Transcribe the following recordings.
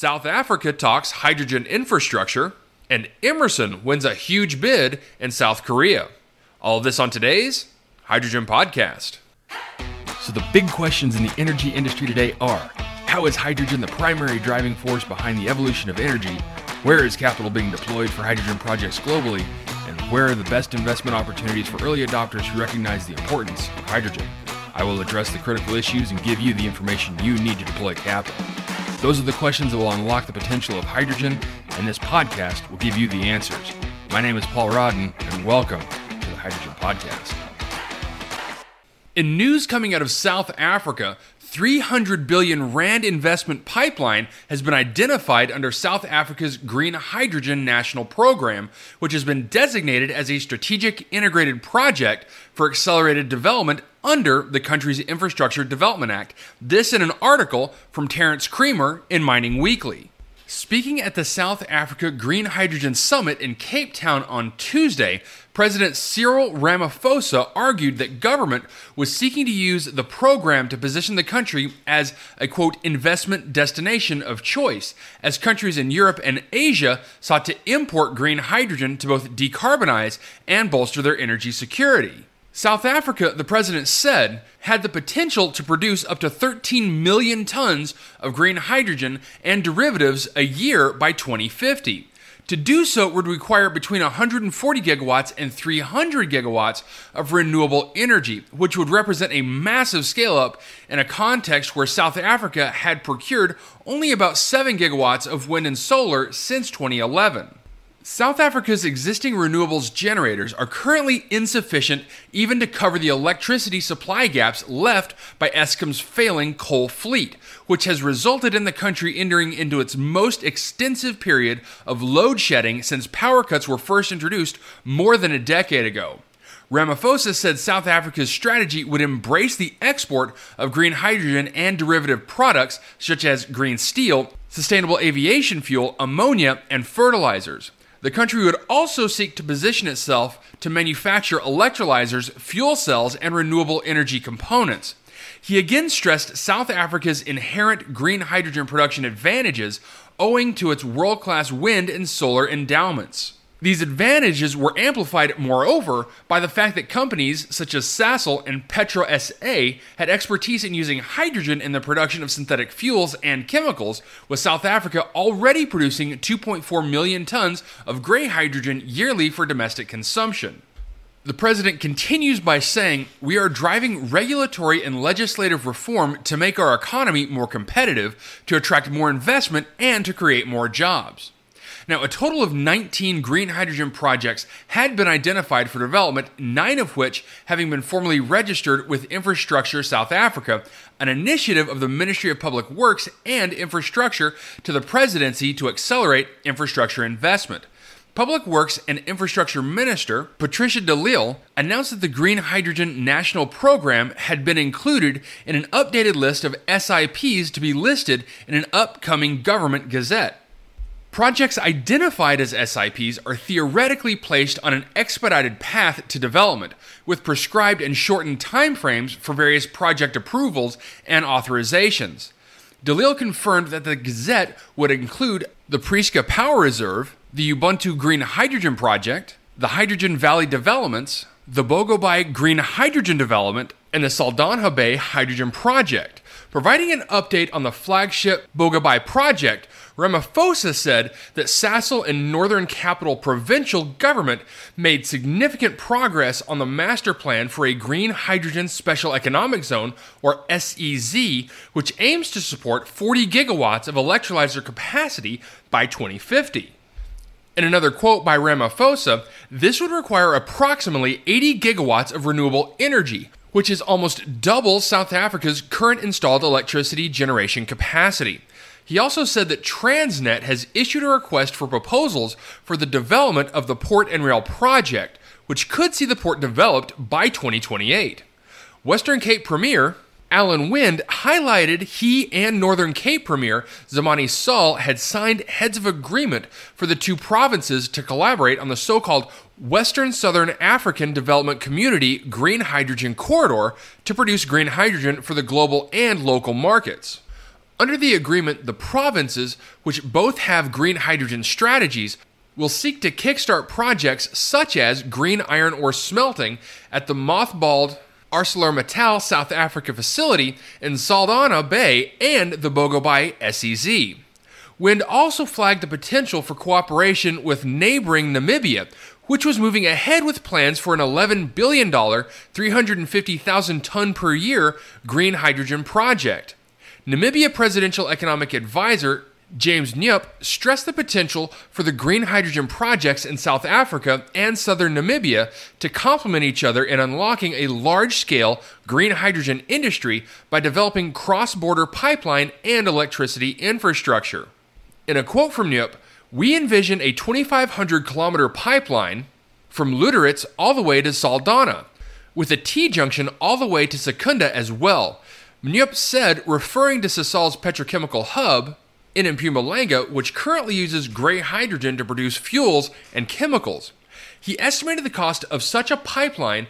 South Africa talks hydrogen infrastructure, and Emerson wins a huge bid in South Korea. All of this on today's Hydrogen Podcast. So, the big questions in the energy industry today are How is hydrogen the primary driving force behind the evolution of energy? Where is capital being deployed for hydrogen projects globally? And where are the best investment opportunities for early adopters who recognize the importance of hydrogen? I will address the critical issues and give you the information you need to deploy capital. Those are the questions that will unlock the potential of hydrogen, and this podcast will give you the answers. My name is Paul Rodden, and welcome to the Hydrogen Podcast. In news coming out of South Africa, 300 billion rand investment pipeline has been identified under South Africa's Green Hydrogen National Program, which has been designated as a strategic integrated project for accelerated development under the country's Infrastructure Development Act. This in an article from Terence Creamer in Mining Weekly. Speaking at the South Africa Green Hydrogen Summit in Cape Town on Tuesday, President Cyril Ramaphosa argued that government was seeking to use the program to position the country as a quote investment destination of choice, as countries in Europe and Asia sought to import green hydrogen to both decarbonize and bolster their energy security. South Africa, the president said, had the potential to produce up to 13 million tons of green hydrogen and derivatives a year by 2050. To do so would require between 140 gigawatts and 300 gigawatts of renewable energy, which would represent a massive scale up in a context where South Africa had procured only about 7 gigawatts of wind and solar since 2011. South Africa's existing renewables generators are currently insufficient even to cover the electricity supply gaps left by Eskom's failing coal fleet, which has resulted in the country entering into its most extensive period of load shedding since power cuts were first introduced more than a decade ago. Ramaphosa said South Africa's strategy would embrace the export of green hydrogen and derivative products such as green steel, sustainable aviation fuel, ammonia, and fertilizers. The country would also seek to position itself to manufacture electrolyzers, fuel cells, and renewable energy components. He again stressed South Africa's inherent green hydrogen production advantages owing to its world class wind and solar endowments. These advantages were amplified, moreover, by the fact that companies such as Sasol and Petro SA had expertise in using hydrogen in the production of synthetic fuels and chemicals, with South Africa already producing 2.4 million tons of gray hydrogen yearly for domestic consumption. The president continues by saying, We are driving regulatory and legislative reform to make our economy more competitive, to attract more investment, and to create more jobs. Now, a total of 19 green hydrogen projects had been identified for development, nine of which having been formally registered with Infrastructure South Africa, an initiative of the Ministry of Public Works and Infrastructure to the presidency to accelerate infrastructure investment. Public Works and Infrastructure Minister Patricia de Lille announced that the Green Hydrogen National Program had been included in an updated list of SIPs to be listed in an upcoming government gazette. Projects identified as SIPs are theoretically placed on an expedited path to development, with prescribed and shortened timeframes for various project approvals and authorizations. De Lille confirmed that the Gazette would include the Prieska Power Reserve, the Ubuntu Green Hydrogen Project, the Hydrogen Valley Developments, the Boegoebaai Green Hydrogen Development, and the Saldanha Bay Hydrogen Project. Providing an update on the flagship Boegoebaai project, Ramaphosa said that Sasol and Northern Capital provincial government made significant progress on the master plan for a green hydrogen special economic zone, or SEZ, which aims to support 40 gigawatts of electrolyzer capacity by 2050. In another quote by Ramaphosa, this would require approximately 80 gigawatts of renewable energy, which is almost double South Africa's current installed electricity generation capacity. He also said that Transnet has issued a request for proposals for the development of the Port and Rail project, which could see the port developed by 2028. Western Cape Premier Alan Winde highlighted he and Northern Cape Premier Zamani Saul had signed heads of agreement for the two provinces to collaborate on the so called Western Southern African Development Community Green Hydrogen Corridor to produce green hydrogen for the global and local markets. Under the agreement, the provinces, which both have green hydrogen strategies, will seek to kickstart projects such as green iron ore smelting at the mothballed ArcelorMittal South Africa facility in Saldanha Bay and the Boegoebaai SEZ. Winde also flagged the potential for cooperation with neighboring Namibia, which was moving ahead with plans for an $11 billion, 350,000 ton per year green hydrogen project. Namibia Presidential Economic Advisor James Mnyupe stressed the potential for the green hydrogen projects in South Africa and southern Namibia to complement each other in unlocking a large scale green hydrogen industry by developing cross border pipeline and electricity infrastructure. In a quote from Mnyupe, we envision a 2,500 kilometer pipeline from Lüderitz all the way to Saldanha, with a T junction all the way to Secunda as well. Mnyupe said, referring to Sasol's petrochemical hub, in Mpumalanga, which currently uses gray hydrogen to produce fuels and chemicals. He estimated the cost of such a pipeline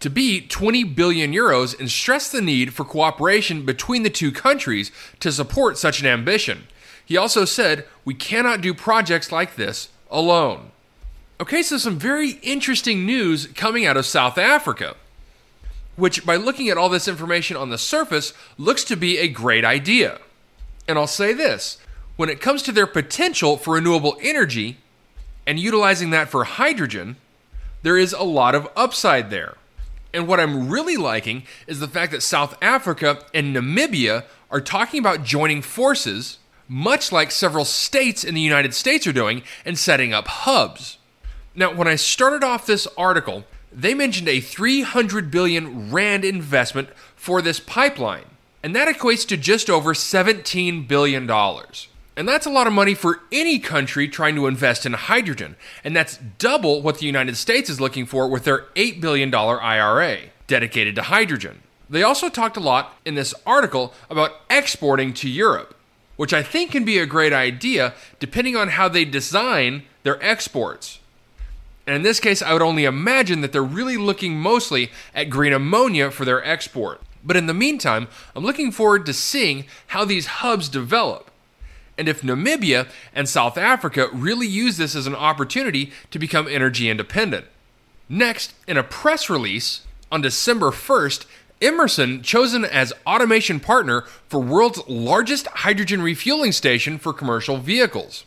to be 20 billion euros and stressed the need for cooperation between the two countries to support such an ambition. He also said, We cannot do projects like this alone. Okay, so some very interesting news coming out of South Africa, which, by looking at all this information on the surface, looks to be a great idea. And I'll say this when it comes to their potential for renewable energy and utilizing that for hydrogen, there is a lot of upside there. And what I'm really liking is the fact that South Africa and Namibia are talking about joining forces, much like several states in the United States are doing, and setting up hubs. Now, when I started off this article, they mentioned a 300 billion rand investment for this pipeline and that equates to just over $17 billion. And that's a lot of money for any country trying to invest in hydrogen, and that's double what the United States is looking for with their $8 billion IRA dedicated to hydrogen. They also talked a lot in this article about exporting to Europe, which I think can be a great idea depending on how they design their exports. And in this case, I would only imagine that they're really looking mostly at green ammonia for their export. But in the meantime, I'm looking forward to seeing how these hubs develop. And if Namibia and South Africa really use this as an opportunity to become energy independent. Next, in a press release on December 1st, Emerson chosen as automation partner for world's largest hydrogen refueling station for commercial vehicles.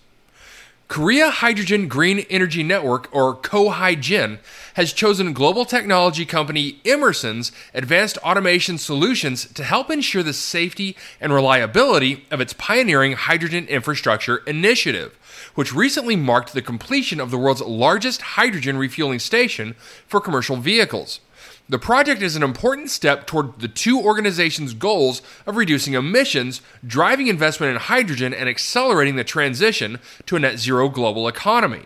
Korea Hydrogen Green Energy Network, or KoHyGen, has chosen global technology company Emerson's advanced automation solutions to help ensure the safety and reliability of its pioneering hydrogen infrastructure initiative, which recently marked the completion of the world's largest hydrogen refueling station for commercial vehicles. The project is an important step toward the two organizations' goals of reducing emissions, driving investment in hydrogen, and accelerating the transition to a net zero global economy.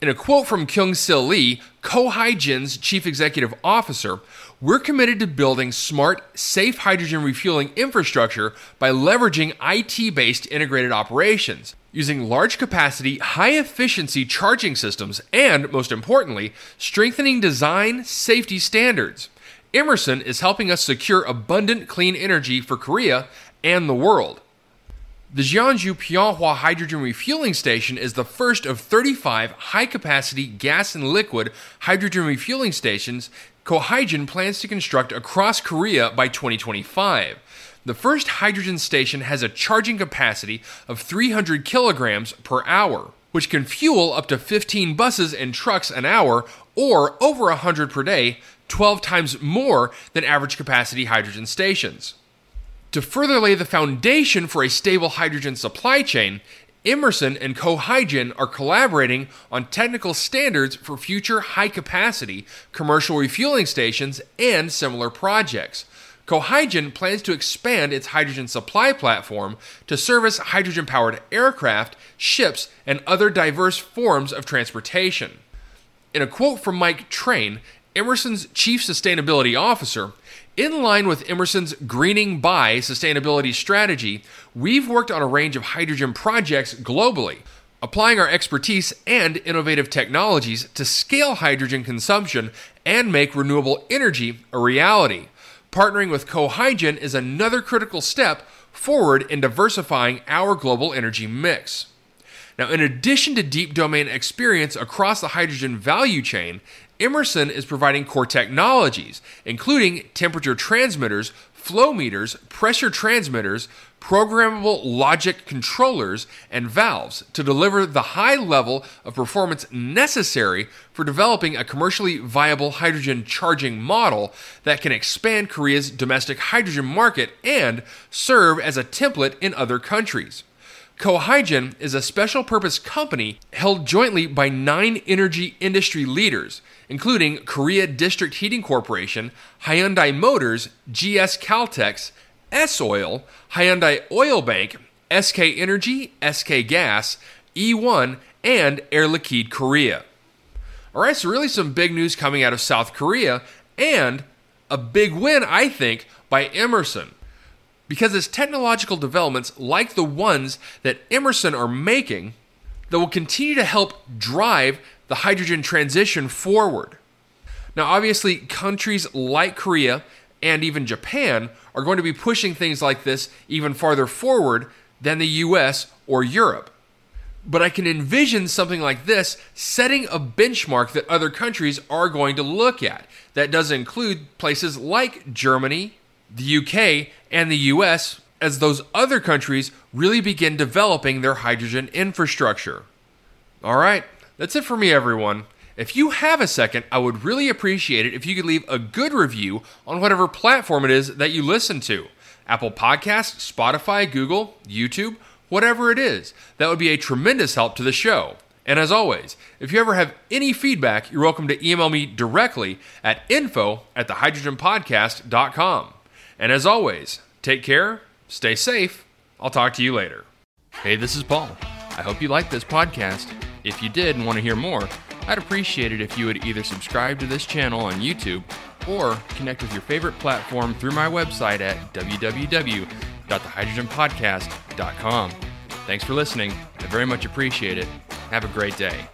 In a quote from Kyung Sil Lee, KoHyGen's chief executive officer, we're committed to building smart, safe hydrogen refueling infrastructure by leveraging IT based integrated operations, using large capacity, high efficiency charging systems, and, most importantly, strengthening design safety standards. Emerson is helping us secure abundant clean energy for Korea and the world. The Jiangsu Pianhua Hydrogen Refueling Station is the first of 35 high capacity gas and liquid hydrogen refueling stations KoHyGen plans to construct across Korea by 2025. The first hydrogen station has a charging capacity of 300 kilograms per hour, which can fuel up to 15 buses and trucks an hour or over 100 per day, 12 times more than average capacity hydrogen stations. To further lay the foundation for a stable hydrogen supply chain, Emerson and KoHyGen are collaborating on technical standards for future high capacity commercial refueling stations and similar projects. KoHyGen plans to expand its hydrogen supply platform to service hydrogen powered aircraft, ships, and other diverse forms of transportation. In a quote from Mike Train, Emerson's chief sustainability officer, in line with Emerson's greening by sustainability strategy, we've worked on a range of hydrogen projects globally, applying our expertise and innovative technologies to scale hydrogen consumption and make renewable energy a reality. Partnering with KoHyGen is another critical step forward in diversifying our global energy mix. Now, in addition to deep domain experience across the hydrogen value chain, Emerson is providing core technologies, including temperature transmitters, flow meters, pressure transmitters, programmable logic controllers, and valves to deliver the high level of performance necessary for developing a commercially viable hydrogen charging model that can expand Korea's domestic hydrogen market and serve as a template in other countries. KoHyGen is a special purpose company held jointly by nine energy industry leaders, including Korea District Heating Corporation, Hyundai Motors, GS Caltex, S Oil, Hyundai Oil Bank, SK Energy, SK Gas, E1, and Air Liquide Korea. All right, so really some big news coming out of South Korea and a big win, I think, by Emerson because it's technological developments like the ones that Emerson are making that will continue to help drive the hydrogen transition forward. Now, obviously, countries like Korea and even Japan are going to be pushing things like this even farther forward than the US or Europe. But I can envision something like this setting a benchmark that other countries are going to look at. That does include places like Germany, the UK, and the US as those other countries really begin developing their hydrogen infrastructure. All right, that's it for me, everyone. If you have a second, I would really appreciate it if you could leave a good review on whatever platform it is that you listen to Apple Podcasts, Spotify, Google, YouTube, whatever it is. That would be a tremendous help to the show. And as always, if you ever have any feedback, you're welcome to email me directly at info at thehydrogenpodcast.com. And as always, take care, stay safe. I'll talk to you later. Hey, this is Paul. I hope you liked this podcast. If you did and want to hear more, I'd appreciate it if you would either subscribe to this channel on YouTube or connect with your favorite platform through my website at www.thehydrogenpodcast.com. Thanks for listening. I very much appreciate it. Have a great day.